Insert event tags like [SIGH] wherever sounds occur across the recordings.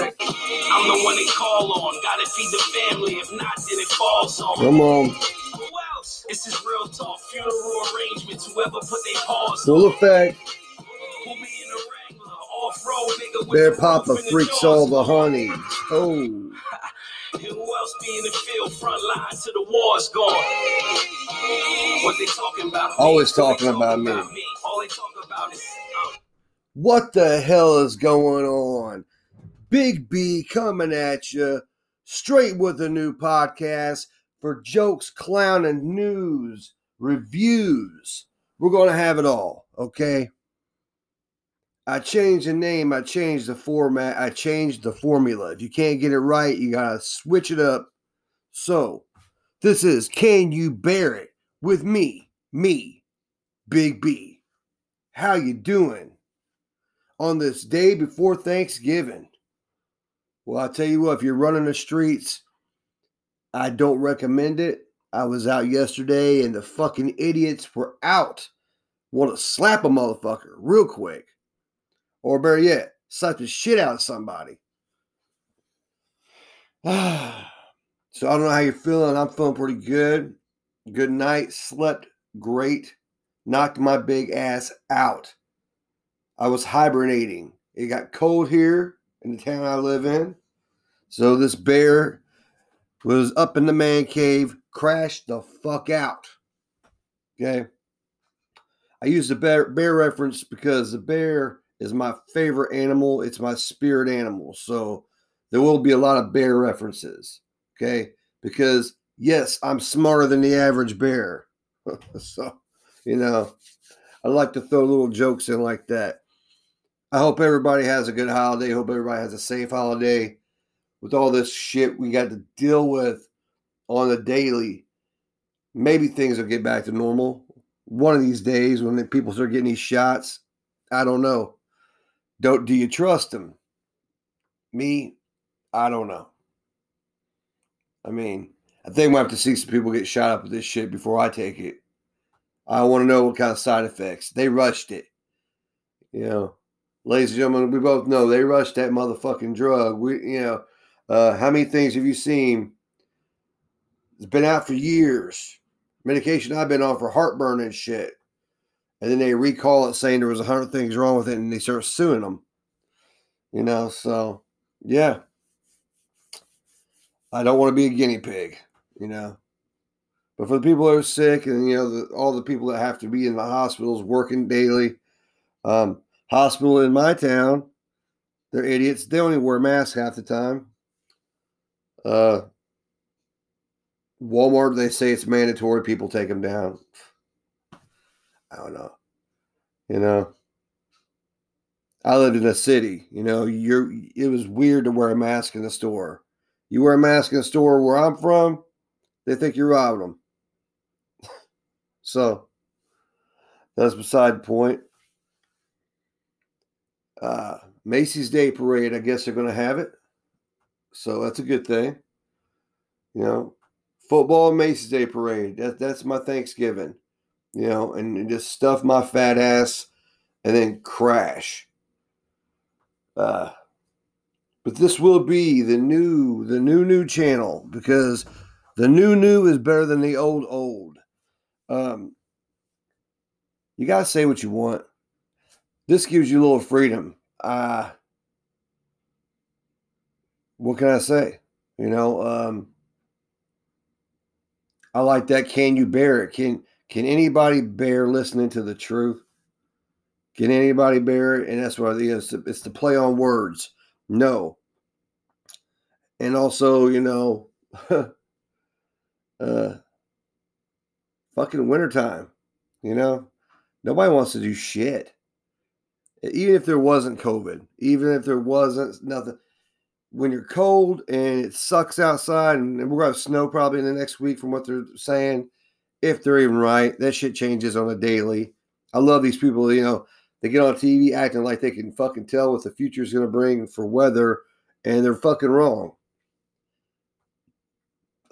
second. I'm the one they call on. Gotta feed the family. If not, then it falls on. Come on. Who else? This is real talk. Funeral arrangements. Whoever put their paws Full effect. Who be in the Wrangler? Off-road nigga with Bear Papa roof and the freaks all the honey. Oh. And [LAUGHS] who else be in the field, front line to the war's gone? What they talking about? Always talking about me. All they talk about is uh, What the hell is going on? Big B coming at you straight with a new podcast for jokes, clown, and news, reviews. We're going to have it all, okay? I changed the name, I changed the format, I changed the formula. If you can't get it right, you got to switch it up. So, this is Can You Bear It with me, me, Big B. How you doing? on this day before Thanksgiving. Well, I'll tell you what, if you're running the streets, I don't recommend it. I was out yesterday and the fucking idiots were out. Want to slap a motherfucker real quick. Or better yet, slap the shit out of somebody. [SIGHS] so I don't know how you're feeling. I'm feeling pretty good. Good night. Slept great. Knocked my big ass out. I was hibernating. It got cold here in the town I live in. So this bear was up in the man cave, crashed the fuck out. Okay. I use the bear, bear reference because the bear is my favorite animal. It's my spirit animal. So there will be a lot of bear references. Okay. Because yes, I'm smarter than the average bear. [LAUGHS] so, you know, I like to throw little jokes in like that. I hope everybody has a good holiday. Hope everybody has a safe holiday. With all this shit we got to deal with on a daily, maybe things will get back to normal one of these days when people start getting these shots. I don't know. Don't do you trust them? Me, I don't know. I mean, I think we have to see some people get shot up with this shit before I take it. I want to know what kind of side effects. They rushed it. You know, ladies and gentlemen, we both know they rushed that motherfucking drug. We, you know, uh, how many things have you seen? It's been out for years. Medication I've been on for heartburn and shit. And then they recall it saying there was a hundred things wrong with it and they start suing them. You know, so yeah. I don't want to be a guinea pig, you know. But for the people that are sick and you know the, all the people that have to be in the hospitals working daily, um, hospital in my town, they're idiots. They only wear masks half the time. Uh, Walmart, they say it's mandatory. People take them down. I don't know. You know, I lived in a city. You know, you're. It was weird to wear a mask in the store. You wear a mask in the store where I'm from, they think you're robbing them. [LAUGHS] so that's beside the point. Uh, Macy's Day Parade, I guess they're going to have it. So that's a good thing. You know, football Macy's Day Parade. That, that's my Thanksgiving. You know, and, and just stuff my fat ass and then crash. Uh, but this will be the new, the new, new channel because the new, new is better than the old, old. Um, you got to say what you want. This gives you a little freedom. Uh, what can I say? You know, um, I like that. Can you bear it? Can can anybody bear listening to the truth? Can anybody bear it? And that's what it is. It's the play on words. No. And also, you know, [LAUGHS] uh, fucking wintertime. You know, nobody wants to do shit. Even if there wasn't COVID, even if there wasn't nothing, when you're cold and it sucks outside, and we're to have snow probably in the next week from what they're saying, if they're even right. That shit changes on a daily. I love these people, you know, they get on TV acting like they can fucking tell what the future is to bring for weather, and they're fucking wrong.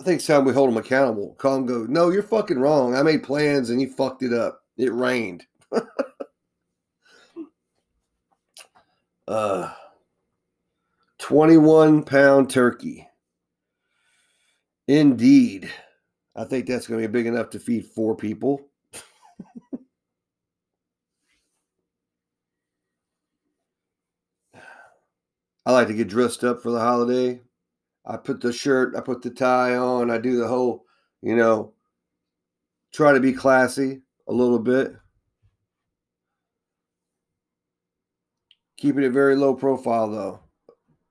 I think it's time we hold them accountable. Call them, go, no, you're fucking wrong. I made plans and you fucked it up. It rained. [LAUGHS] uh, 21 pound turkey. Indeed. I think that's going to be big enough to feed four people. [SIGHS] I like to get dressed up for the holiday. I put the shirt, I put the tie on, I do the whole, you know, try to be classy a little bit. Keeping it very low profile though.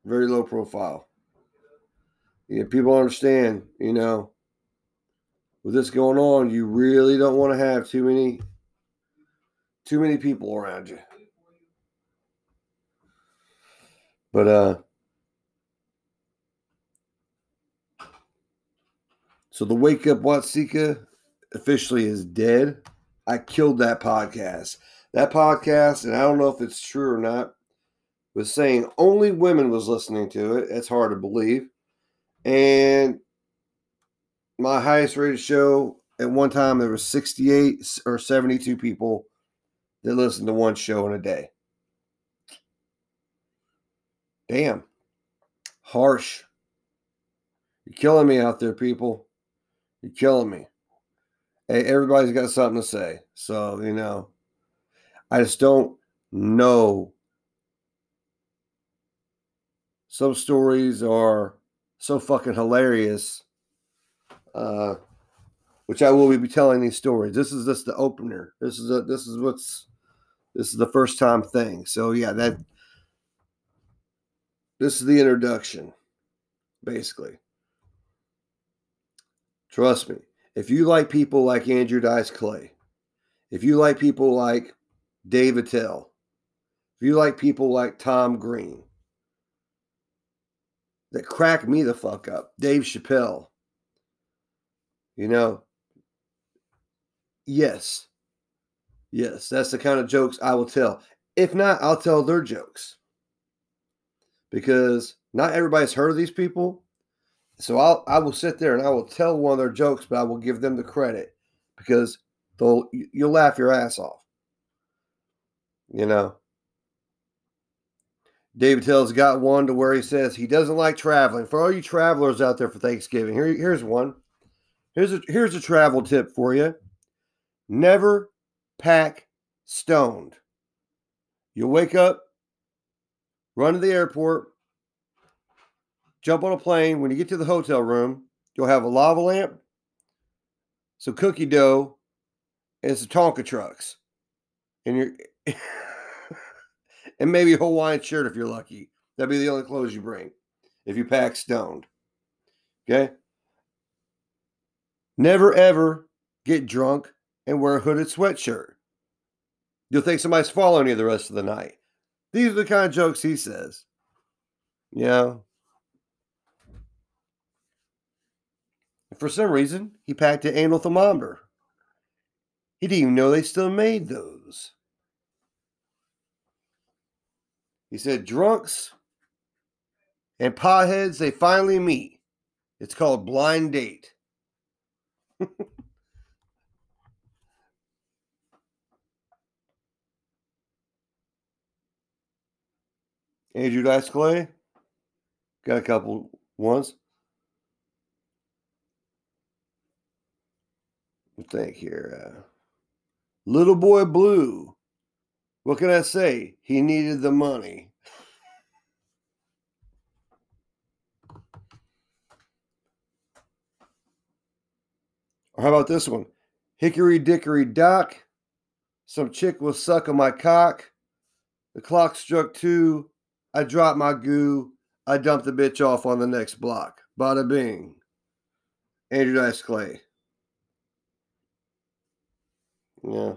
Very low profile. Yeah, people understand, you know, with this going on, you really don't want to have too many too many people around you. But uh so the Wake Up Watseka officially is dead. I killed that podcast. That podcast, and I don't know if it's true or not, was saying only women was listening to it. It's hard to believe. And my highest rated show at one time there was 68 or 72 people that listened to one show in a day. Damn. Harsh. You're killing me out there, people. You're killing me. Hey, everybody's got something to say. So, you know, I just don't know. Some stories are so fucking hilarious. Uh, which I will be telling these stories. This is just the opener. This is a, this is what's this is the first time thing. So yeah, that this is the introduction, basically. Trust me, if you like people like Andrew Dice Clay, if you like people like Dave Attell, if you like people like Tom Green, that crack me the fuck up, Dave Chappelle, you know, yes, yes, that's the kind of jokes I will tell. If not, I'll tell their jokes because not everybody's heard of these people. So I'll I will sit there and I will tell one of their jokes, but I will give them the credit because they'll you'll laugh your ass off. You know. Dave Attell's got one to where he says he doesn't like traveling. For all you travelers out there for Thanksgiving, here, here's one. Here's a here's a travel tip for you. Never pack stoned. You'll wake up, run to the airport, jump on a plane. When you get to the hotel room, you'll have a lava lamp, some cookie dough, and some Tonka trucks. And you're [LAUGHS] and maybe a Hawaiian shirt if you're lucky. That'd be the only clothes you bring if you pack stoned. Okay? Never ever get drunk and wear a hooded sweatshirt. You'll think somebody's following you the rest of the night. These are the kind of jokes he says. Yeah. For some reason, he packed an anal thermometer. He didn't even know they still made those. He said, drunks and potheads, they finally meet. It's called blind date. [LAUGHS] Andrew Dice Clay. Got a couple ones. think here. Uh, Little Boy Blue. What can I say? He needed the money. Or how about this one? Hickory Dickory Dock. Some chick was sucking my cock. The clock struck two. I dropped my goo. I dumped the bitch off on the next block. Bada bing. Andrew Dice Clay. Yeah.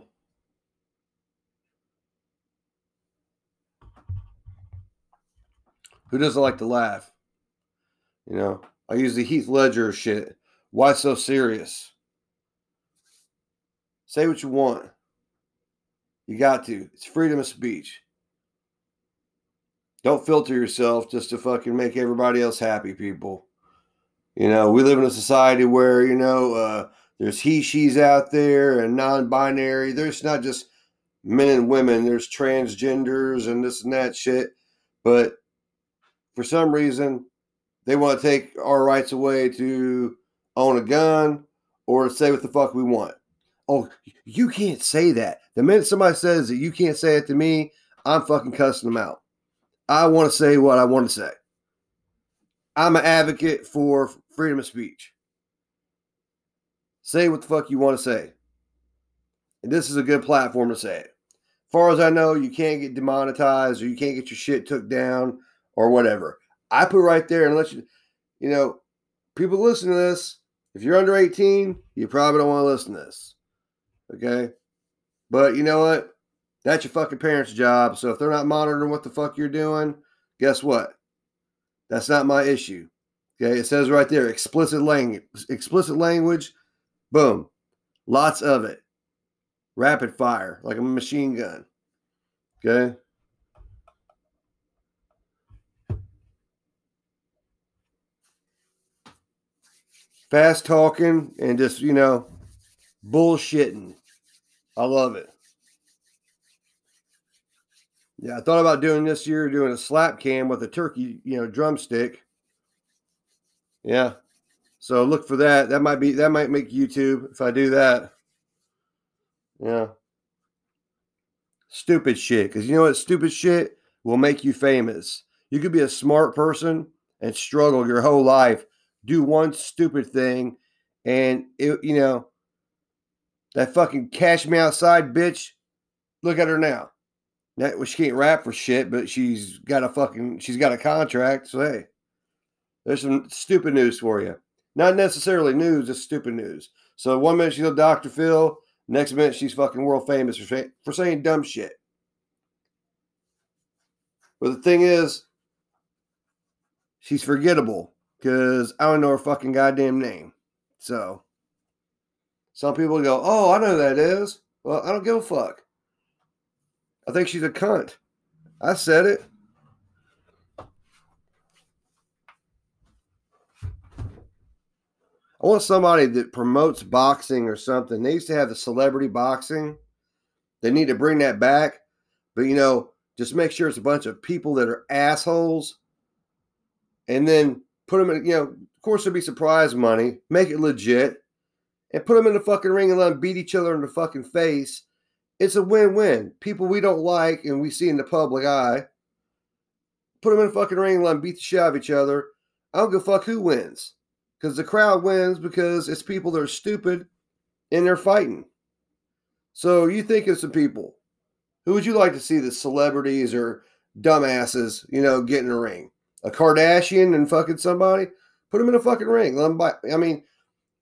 Who doesn't like to laugh? You know, I use the Heath Ledger shit. Why so serious? Say what you want. You got to. It's freedom of speech. Don't filter yourself just to fucking make everybody else happy, people. You know, we live in a society where, you know, uh, there's he, she's out there and non binary. There's not just men and women, there's transgenders and this and that shit. But for some reason, they want to take our rights away to own a gun or to say what the fuck we want. Oh, you can't say that. The minute somebody says that you can't say it to me, I'm fucking cussing them out. I want to say what I want to say. I'm an advocate for freedom of speech. Say what the fuck you want to say. And this is a good platform to say it. As far as I know, you can't get demonetized or you can't get your shit took down or whatever. I put right there and let you, you know, people listen to this. If you're under 18, you probably don't want to listen to this. Okay. But you know what? That's your fucking parents' job. So if they're not monitoring what the fuck you're doing, guess what? That's not my issue. Okay. It says right there explicit language, explicit language. Boom. Lots of it. Rapid fire, like a machine gun. Okay. Fast talking and just you know bullshitting. I love it. Yeah, I thought about doing this year, doing a slap cam with a turkey, you know, drumstick. Yeah. So look for that. That might be that might make YouTube if I do that. Yeah. Stupid shit. Because you know what? Stupid shit will make you famous. You could be a smart person and struggle your whole life do one stupid thing, and it, you know, that fucking cash me outside bitch. Look at her now. That well, she can't rap for shit, but she's got a fucking she's got a contract. So hey, there's some stupid news for you. Not necessarily news, just stupid news. So one minute she's a Dr. Phil, next minute she's fucking world famous for, for saying dumb shit. But the thing is, she's forgettable because I don't know her fucking goddamn name. So some people go, "Oh, I know who that is." Well, I don't give a fuck. I think she's a cunt. I said it. I want somebody that promotes boxing or something. They used to have the celebrity boxing. They need to bring that back. But you know, just make sure it's a bunch of people that are assholes. And then put them in, you know, of course, there'd be surprise money, make it legit, and put them in the fucking ring and let them beat each other in the fucking face. It's a win win. People we don't like and we see in the public eye, put them in the fucking ring and let them beat the shit out of each other. I don't give a fuck who wins because the crowd wins because it's people that are stupid and they're fighting. So you think of some people. Who would you like to see the celebrities or dumbasses, you know, get in a ring? A Kardashian and fucking somebody, put them in a fucking ring. Let them buy. I mean,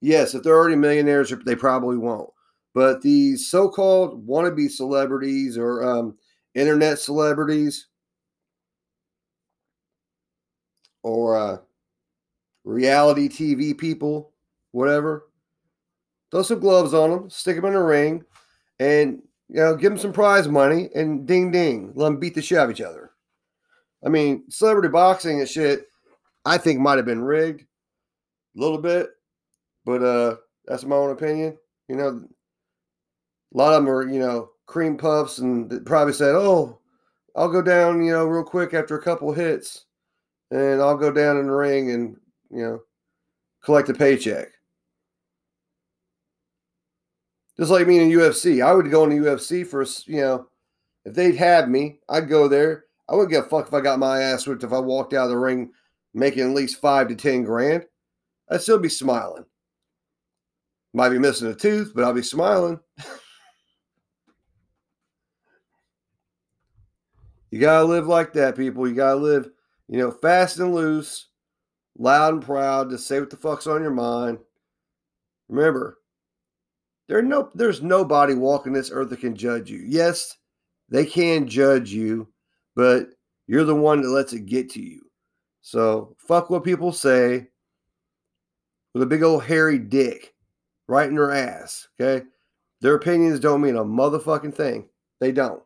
yes, if they're already millionaires, they probably won't. But these so-called wannabe celebrities or um, internet celebrities or uh, reality TV people, whatever, throw some gloves on them, stick them in a ring, and you know, give them some prize money, and ding ding, let them beat the shit out of each other. I mean, celebrity boxing and shit, I think might have been rigged a little bit, but uh, that's my own opinion. You know, a lot of them are, you know, cream puffs and probably said, oh, I'll go down, you know, real quick after a couple hits and I'll go down in the ring and, you know, collect a paycheck. Just like me in UFC. I would go in the UFC for, you know, if they'd have me, I'd go there I wouldn't give a fuck if I got my ass whipped if I walked out of the ring making at least five to ten grand. I'd still be smiling. Might be missing a tooth, but I'll be smiling. [LAUGHS] you gotta live like that, people. You gotta live, you know, fast and loose, loud and proud, to say what the fuck's on your mind. Remember, there no there's nobody walking this earth that can judge you. Yes, they can judge you but you're the one that lets it get to you. So fuck what people say with a big old hairy dick right in their ass. Okay. Their opinions don't mean a motherfucking thing. They don't.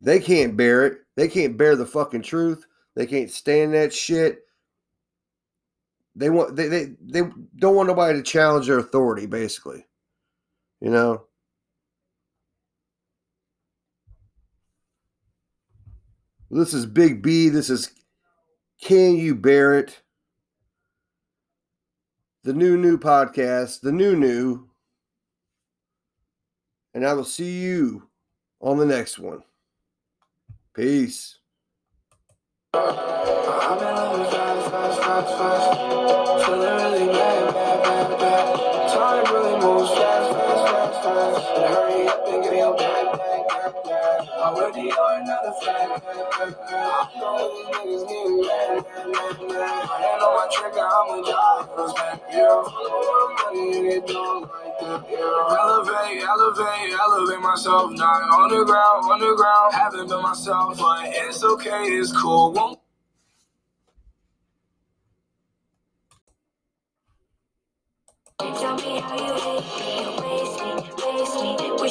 They can't bear it. They can't bear the fucking truth. They can't stand that shit. They want they they, they don't want nobody to challenge their authority, basically. You know? This is Big B. This is Can You Bear It? The new, new podcast, the new, new. And I will see you on the next one. Peace. Fact. I'm hand on my trigger, I'm a money it don't like that. Elevate, elevate, elevate myself. Not on the ground, on the ground. Haven't been myself, but it's okay, it's cool. Tell me how you hate me,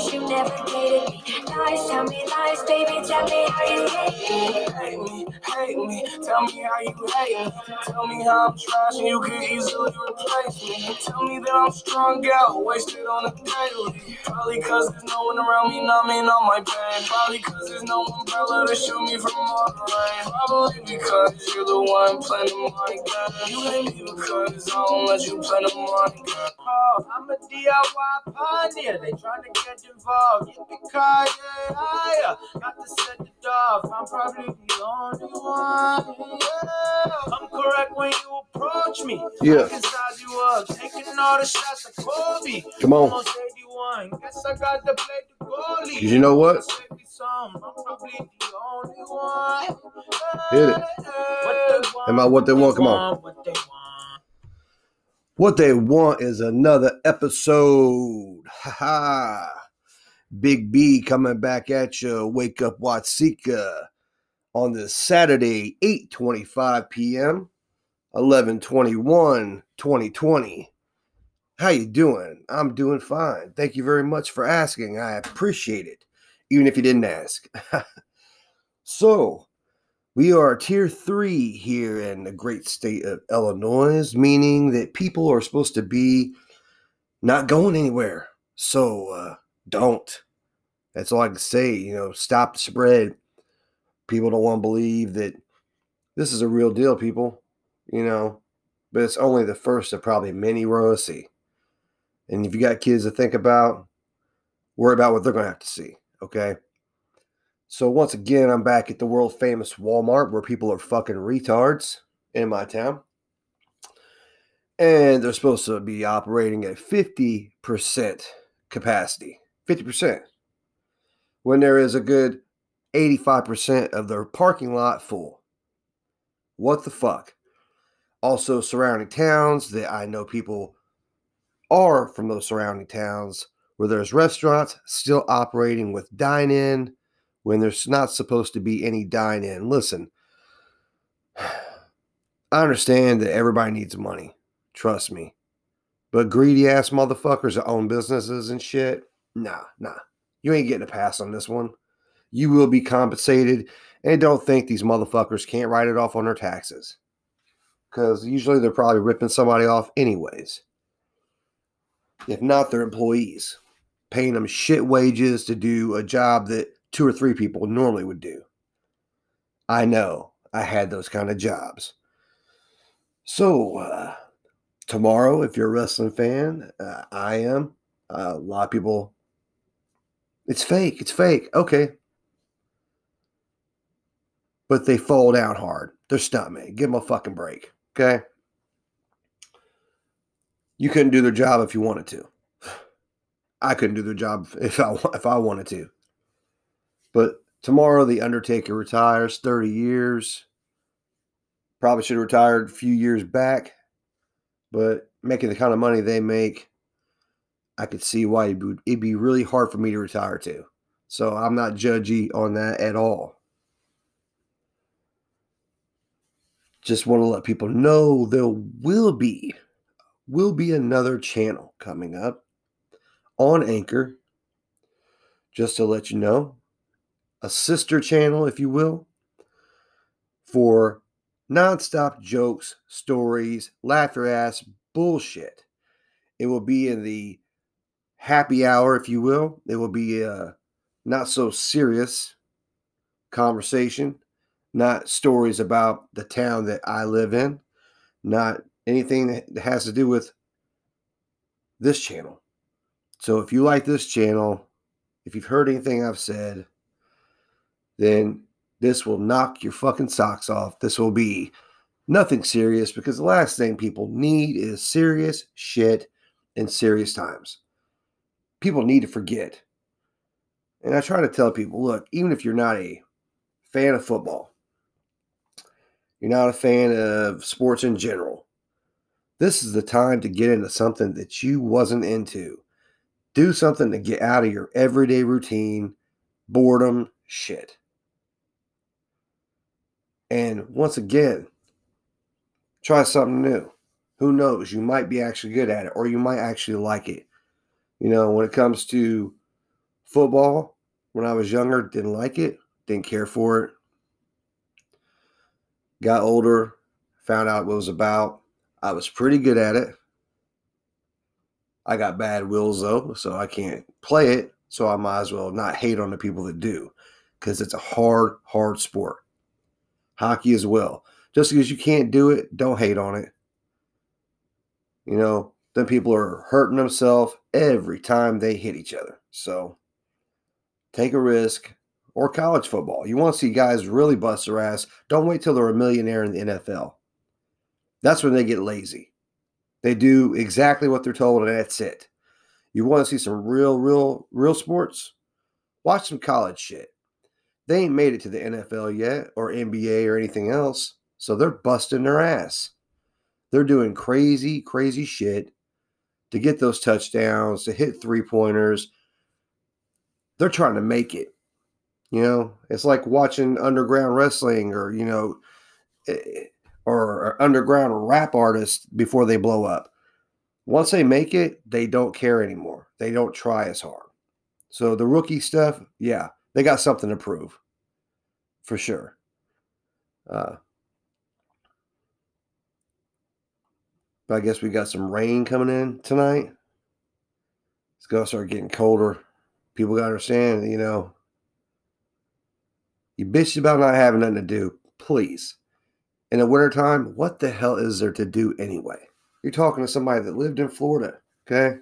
Wish you never dated me. Lies, tell me lies, baby. Tell me how you hate me. Hate me, hate me. Tell me how you hate me. Tell me how I'm trash and you can easily replace me. Tell me that I'm strung out, wasted on a daily. Probably cause there's no one around me numbing all my pain. Probably cause there's no umbrella to shoot me from all the rain. Probably because you're the one playing my game. You hate me because I don't let you play the money game. Oh, I'm a DIY pioneer. They trying to get involved. Yippee-ki-yay. Got to set it off. I'm probably the only one. Yeah. I'm correct when you approach me. Yeah. I can size you up. Taking all the shots like Kobe. Come on. Almost 81. Guess I got to play the goalie. You know what? Hit it. Am I what they want? Come on. What they want is another episode. Ha ha. Big B coming back at you. Wake up Watseka on this Saturday, 8:25 p.m. 1121 2020. How you doing? I'm doing fine. Thank you very much for asking. I appreciate it, even if you didn't ask. [LAUGHS] so, we are tier three here in the great state of Illinois, meaning that people are supposed to be not going anywhere. So, uh, don't. That's all I can say. You know, stop the spread. People don't want to believe that this is a real deal, people. You know, but it's only the first of probably many we're going to see. And if you got kids to think about, worry about what they're going to have to see. Okay. So once again, I'm back at the world famous Walmart where people are fucking retards in my town. And they're supposed to be operating at 50% capacity. 50%. When there is a good 85% of their parking lot full. What the fuck? Also, surrounding towns that I know people are from those surrounding towns where there's restaurants still operating with dine in when there's not supposed to be any dine in. Listen, [SIGHS] I understand that everybody needs money. Trust me. But greedy ass motherfuckers that own businesses and shit, nah, nah. You ain't getting a pass on this one. You will be compensated. And don't think these motherfuckers can't write it off on their taxes. Because usually they're probably ripping somebody off anyways. If not, their employees. Paying them shit wages to do a job that two or three people normally would do. I know. I had those kind of jobs. So, uh, tomorrow, if you're a wrestling fan, uh, I am. Uh, a lot of people, it's fake. It's fake. Okay. But they fall down hard. They're stuntmen. Give them a fucking break. Okay. You couldn't do their job if you wanted to. I couldn't do their job if I if I wanted to. But tomorrow, the Undertaker retires, 30 years. Probably should have retired a few years back, but making the kind of money they make, I could see why it'd be, it'd be really hard for me to retire to. So I'm not judgy on that at all. just want to let people know there will be will be another channel coming up on Anchor. Just to let you know, a sister channel, if you will, for nonstop jokes, stories, laughter ass bullshit. It will be in the happy hour, if you will. It will be a not so serious conversation, not stories about the town that I live in, not anything that has to do with this channel. So if you like this channel, if you've heard anything I've said, then this will knock your fucking socks off. This will be nothing serious because the last thing people need is serious shit in serious times. People need to forget. And I try to tell people look, even if you're not a fan of football, you're not a fan of sports in general, this is the time to get into something that you wasn't into. Do something to get out of your everyday routine, boredom, shit. And once again, try something new. Who knows? You might be actually good at it or you might actually like it. You know, when it comes to football, when I was younger, didn't like it, didn't care for it. Got older, found out what it was about. I was pretty good at it. I got bad wills though, so I can't play it. So I might as well not hate on the people that do because it's a hard, hard sport hockey as well. Just because you can't do it, don't hate on it. You know, then people are hurting themselves every time they hit each other. So take a risk. Or college football. You want to see guys really bust their ass. Don't wait till they're a millionaire in the NFL. That's when they get lazy. They do exactly what they're told, and that's it. You want to see some real, real, real sports? Watch some college shit. They ain't made it to the NFL yet or NBA or anything else. So they're busting their ass. They're doing crazy, crazy shit to get those touchdowns, to hit three pointers. They're trying to make it. You know, it's like watching underground wrestling or, you know, eh, or underground rap artists before they blow up. Once they make it, they don't care anymore. They don't try as hard. So the rookie stuff, yeah, they got something to prove for sure. Uh, but I guess we got some rain coming in tonight. It's going to start getting colder. People got to understand, you know, you bitch about not having nothing to do. Please. In the wintertime, what the hell is there to do anyway? You're talking to somebody that lived in Florida, okay?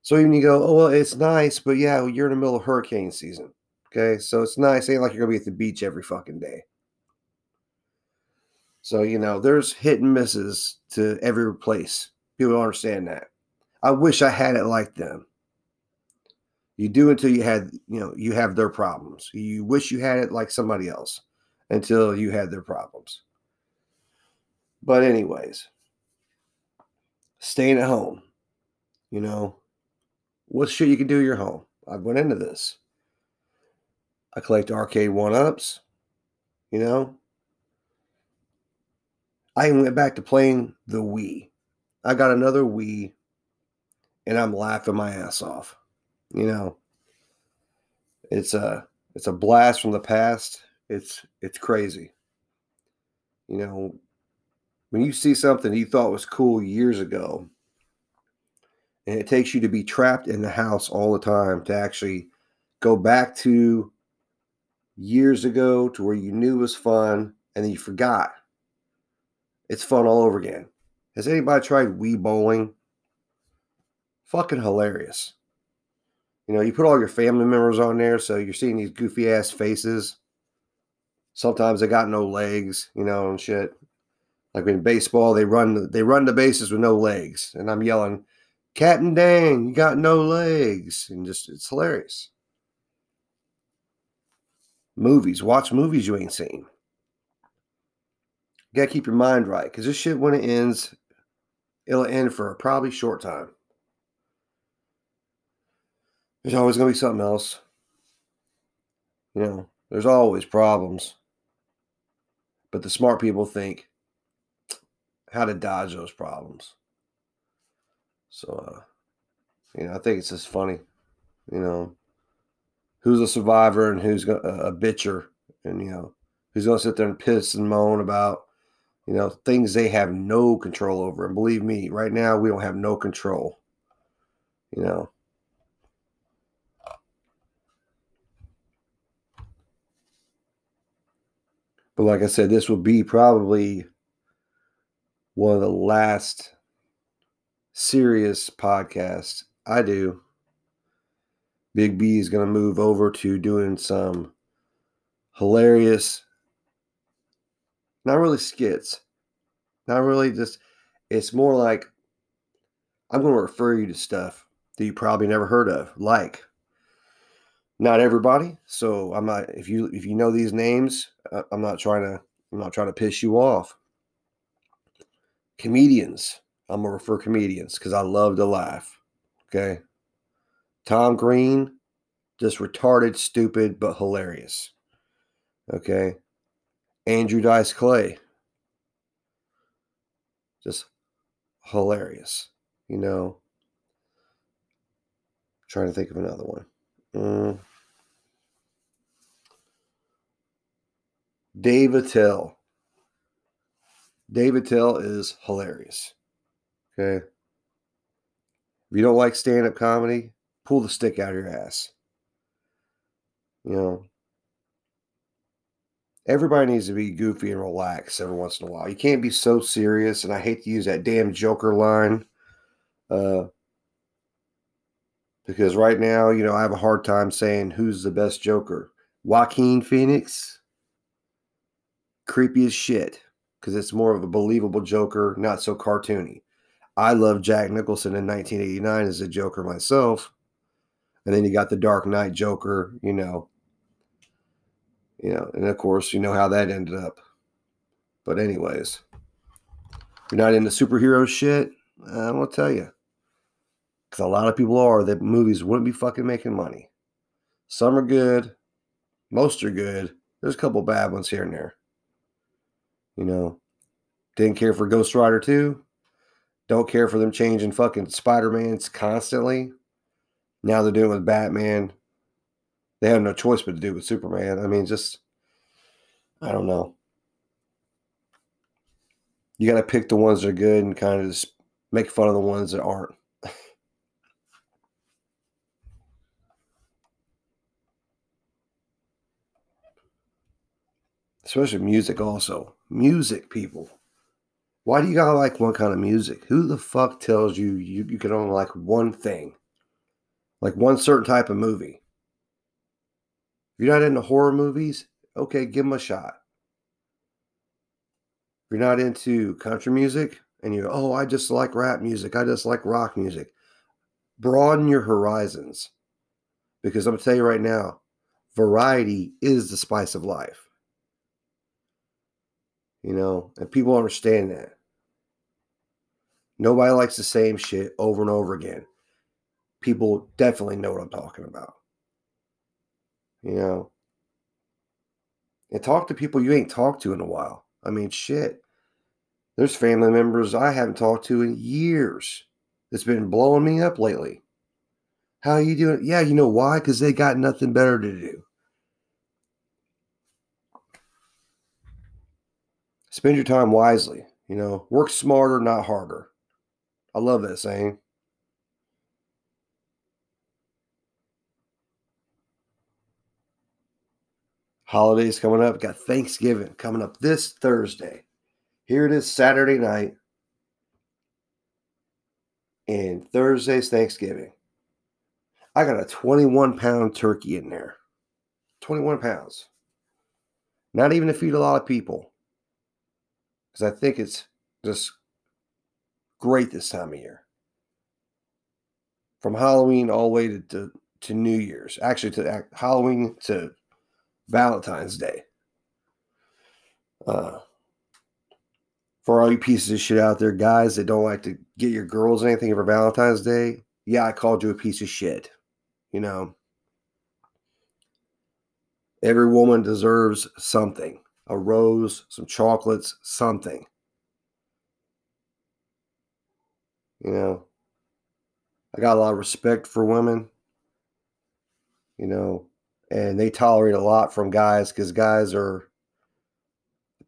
So even you go, oh, well, it's nice, but yeah, you're in the middle of hurricane season. Okay, so it's nice. Ain't like you're gonna be at the beach every fucking day. So you know, there's hit and misses to every place. People don't understand that. I wish I had it like them. You do until you had, you know, you have their problems. You wish you had it like somebody else until you had their problems. But anyways, staying at home. You know, what shit you can do at your home? I went into this. I collect arcade one ups, you know. I went back to playing the Wii. I got another Wii and I'm laughing my ass off. You know. It's a it's a blast from the past. It's it's crazy. You know, when you see something you thought was cool years ago, and it takes you to be trapped in the house all the time to actually go back to years ago to where you knew was fun and then you forgot. It's fun all over again. Has anybody tried Wii bowling? Fucking hilarious. You know, you put all your family members on there, so you're seeing these goofy ass faces. Sometimes they got no legs, you know, and shit. Like in baseball, they run they run the bases with no legs, and I'm yelling, "Captain Dang, you got no legs!" And just it's hilarious. Movies. Watch movies you ain't seen. Gotta keep your mind right because this shit, when it ends, it'll end for a probably short time. There's always gonna be something else. You know, there's always problems. But the smart people think how to dodge those problems. So, uh, you know, I think it's just funny, you know, who's a survivor and who's a, a bitcher, and you know, who's to sit there and piss and moan about, you know, things they have no control over. And believe me, right now we don't have no control. You know, But like I said, this will be probably one of the last serious podcasts I do. Big B is going to move over to doing some hilarious, not really skits, not really just, it's more like I'm going to refer you to stuff that you probably never heard of, like not everybody. So I'm not if you if you know these names, uh, I'm not trying to I'm not trying to piss you off. Comedians. I'm gonna refer comedians because I love to laugh. Okay. Tom Green, just retarded, stupid, but hilarious. Okay. Andrew Dice Clay. Just hilarious. You know. trying to think of another one. Mm. Dave Attell. Dave Attell is hilarious. Okay. If you don't like stand up comedy, pull the stick out of your ass. You know, everybody needs to be goofy and relax every once in a while. You can't be so serious. And I hate to use that damn Joker line. Uh, because right now, you know, I have a hard time saying who's the best Joker. Joaquin Phoenix, creepy as shit because it's more of a believable Joker, not so cartoony. I love Jack Nicholson in 1989 as a Joker myself. And then you got the Dark Knight Joker, you know. You know, and of course, you know how that ended up. But anyways, you're not into superhero shit, uh, I'm gonna tell you. Because a lot of people are that movies wouldn't be fucking making money. Some are good, most are good. There's a couple bad ones here and there. You know, didn't care for Ghost Rider 2. Don't care for them changing fucking Spider Mans constantly. Now they're doing with Batman. They have no choice but to do with Superman. I mean, just, I don't know. You got to pick the ones that are good and kind of just make fun of the ones that aren't. Especially music, also. Music, people. Why do you gotta like one kind of music? Who the fuck tells you you, you can only like one thing? Like one certain type of movie. If you're not into horror movies, okay, give them a shot. If you're not into country music and you oh, I just like rap music, I just like rock music, broaden your horizons. Because I'm gonna tell you right now, variety is the spice of life you know, and people understand that. Nobody likes the same shit over and over again. People definitely know what I'm talking about. You know, and talk to people you ain't talked to in a while. I mean, shit. There's family members I haven't talked to in years that's been blowing me up lately. How you doing? Yeah, you know why? Because they got nothing better to do. Spend your time wisely. You know, work smarter, not harder. I love that saying. Holidays coming up. Got Thanksgiving coming up this Thursday. Here it is Saturday night. And Thursday's Thanksgiving. I got a 21 pound turkey in there. 21 pounds. Not even to feed a lot of people because I think it's just great this time of year. From Halloween all the way to, to, to New Year's, actually to uh, Halloween to Valentine's Day. Uh, for all you pieces of shit out there, guys that don't like to get your girls anything for Valentine's Day, yeah, I called you a piece of shit. You know, every woman deserves something. a rose, some chocolates, something. You know, I got a lot of respect for women, you know, and they tolerate a lot from guys because guys are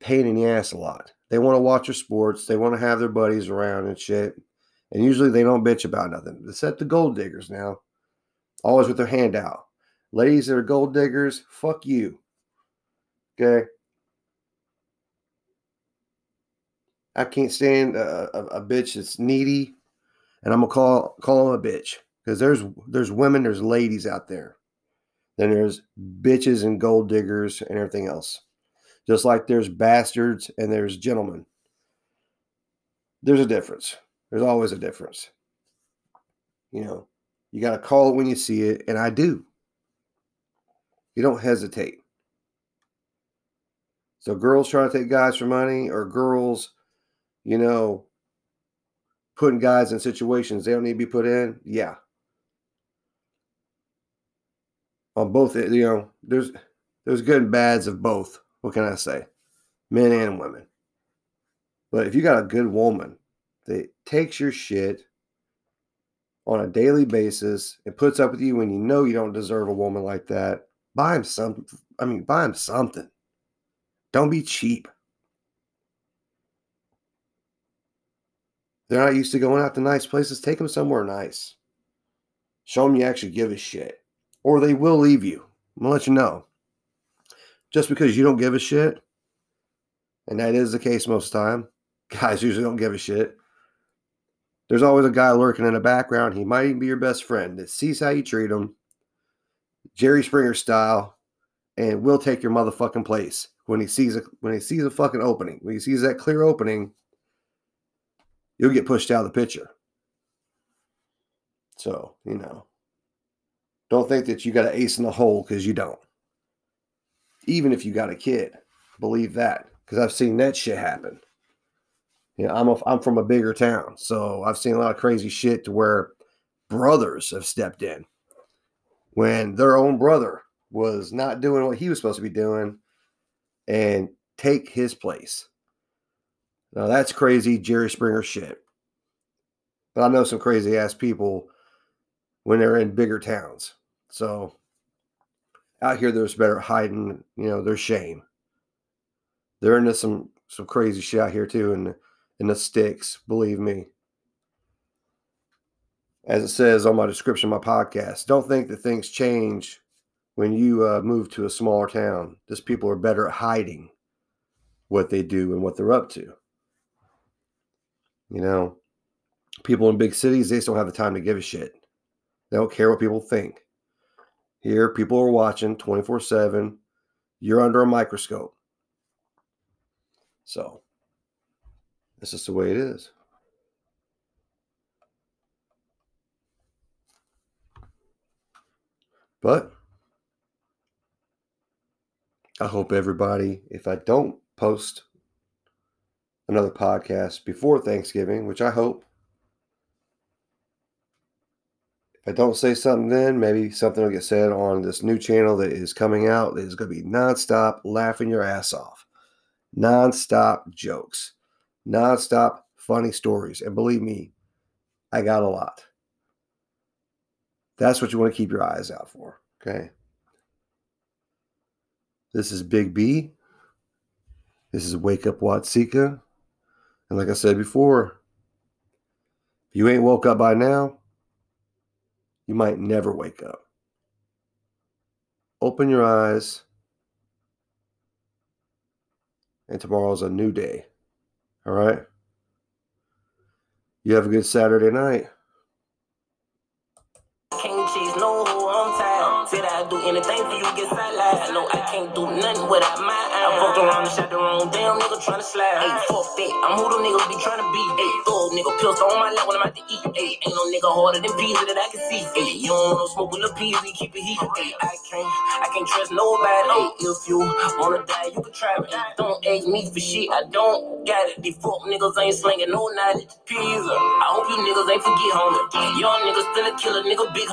pain in the ass a lot. They want to watch their sports, they want to have their buddies around and shit. And usually they don't bitch about nothing. Except the gold diggers now. Always with their hand out. Ladies that are gold diggers, fuck you. Okay. I can't stand a, a, a bitch that's needy, and I'm gonna call call them a bitch because there's there's women, there's ladies out there. Then there's bitches and gold diggers and everything else. Just like there's bastards and there's gentlemen. There's a difference. There's always a difference. You know, you got to call it when you see it, and I do. You don't hesitate. So, girls trying to take guys for money, or girls, you know, putting guys in situations they don't need to be put in, yeah. On both, you know, there's there's good and bads of both. What can I say? Men and women. But if you got a good woman that takes your shit on a daily basis and puts up with you when you know you don't deserve a woman like that, buy him some I mean, buy him something. Don't be cheap. They're not used to going out to nice places. Take them somewhere nice. Show them you actually give a shit. Or they will leave you. I'm to let you know. Just because you don't give a shit, and that is the case most time, [LAUGHS] guys usually don't give a shit. There's always a guy lurking in the background. He might even be your best friend that sees how you treat him, Jerry Springer style, and will take your motherfucking place when he sees a when he sees a fucking opening. When he sees that clear opening, you'll get pushed out of the picture. So, you know, don't think that you got an ace in the hole because you don't. Even if you got a kid, believe that because I've seen that shit happen. You know, I'm a, I'm from a bigger town, so I've seen a lot of crazy shit to where brothers have stepped in when their own brother was not doing what he was supposed to be doing and take his place. Now that's crazy Jerry Springer shit. But I know some crazy ass people when they're in bigger towns. So out here there's better hiding, you know, their shame. They're into some some crazy shit out here too and in the sticks, believe me. As it says on my description of my podcast, don't think that things change when you uh, move to a smaller town. Just people are better at hiding what they do and what they're up to. You know, people in big cities, they just don't have the time to give a shit. They don't care what people think. Here, people are watching 24 7. You're under a microscope. So, this is the way it is. But I hope everybody, if I don't post another podcast before Thanksgiving, which I hope, if I don't say something then, maybe something will get said on this new channel that is coming out that is going to be nonstop laughing your ass off, nonstop jokes, nonstop funny stories. And believe me, I got a lot. That's what you want to keep your eyes out for. Okay. This is Big B. This is Wake Up Watseka. And like I said before, if you ain't woke up by now, you might never wake up. Open your eyes, and tomorrow's a new day. All right? You have a good Saturday night. do anything for you, know I do nothing without my eyes. I fucked around and shot the wrong damn nigga trying to slide. Hey, fuck that. I'm who the niggas be trying to be. Hey, thug nigga, pills on my lap when I'm out to eat. Hey, ain't no nigga harder than Peasy that I can see. Hey, you don't want no smoke with a Peasy, keep it heat. Hey, I can't, I can't trust nobody. Hey, if you wanna die, you can try me. Don't ask me for shit, I don't got it. These fuck niggas ain't slinging no knowledge. Peasy. I hope you niggas ain't forget, homie. Young niggas still a killer, nigga big.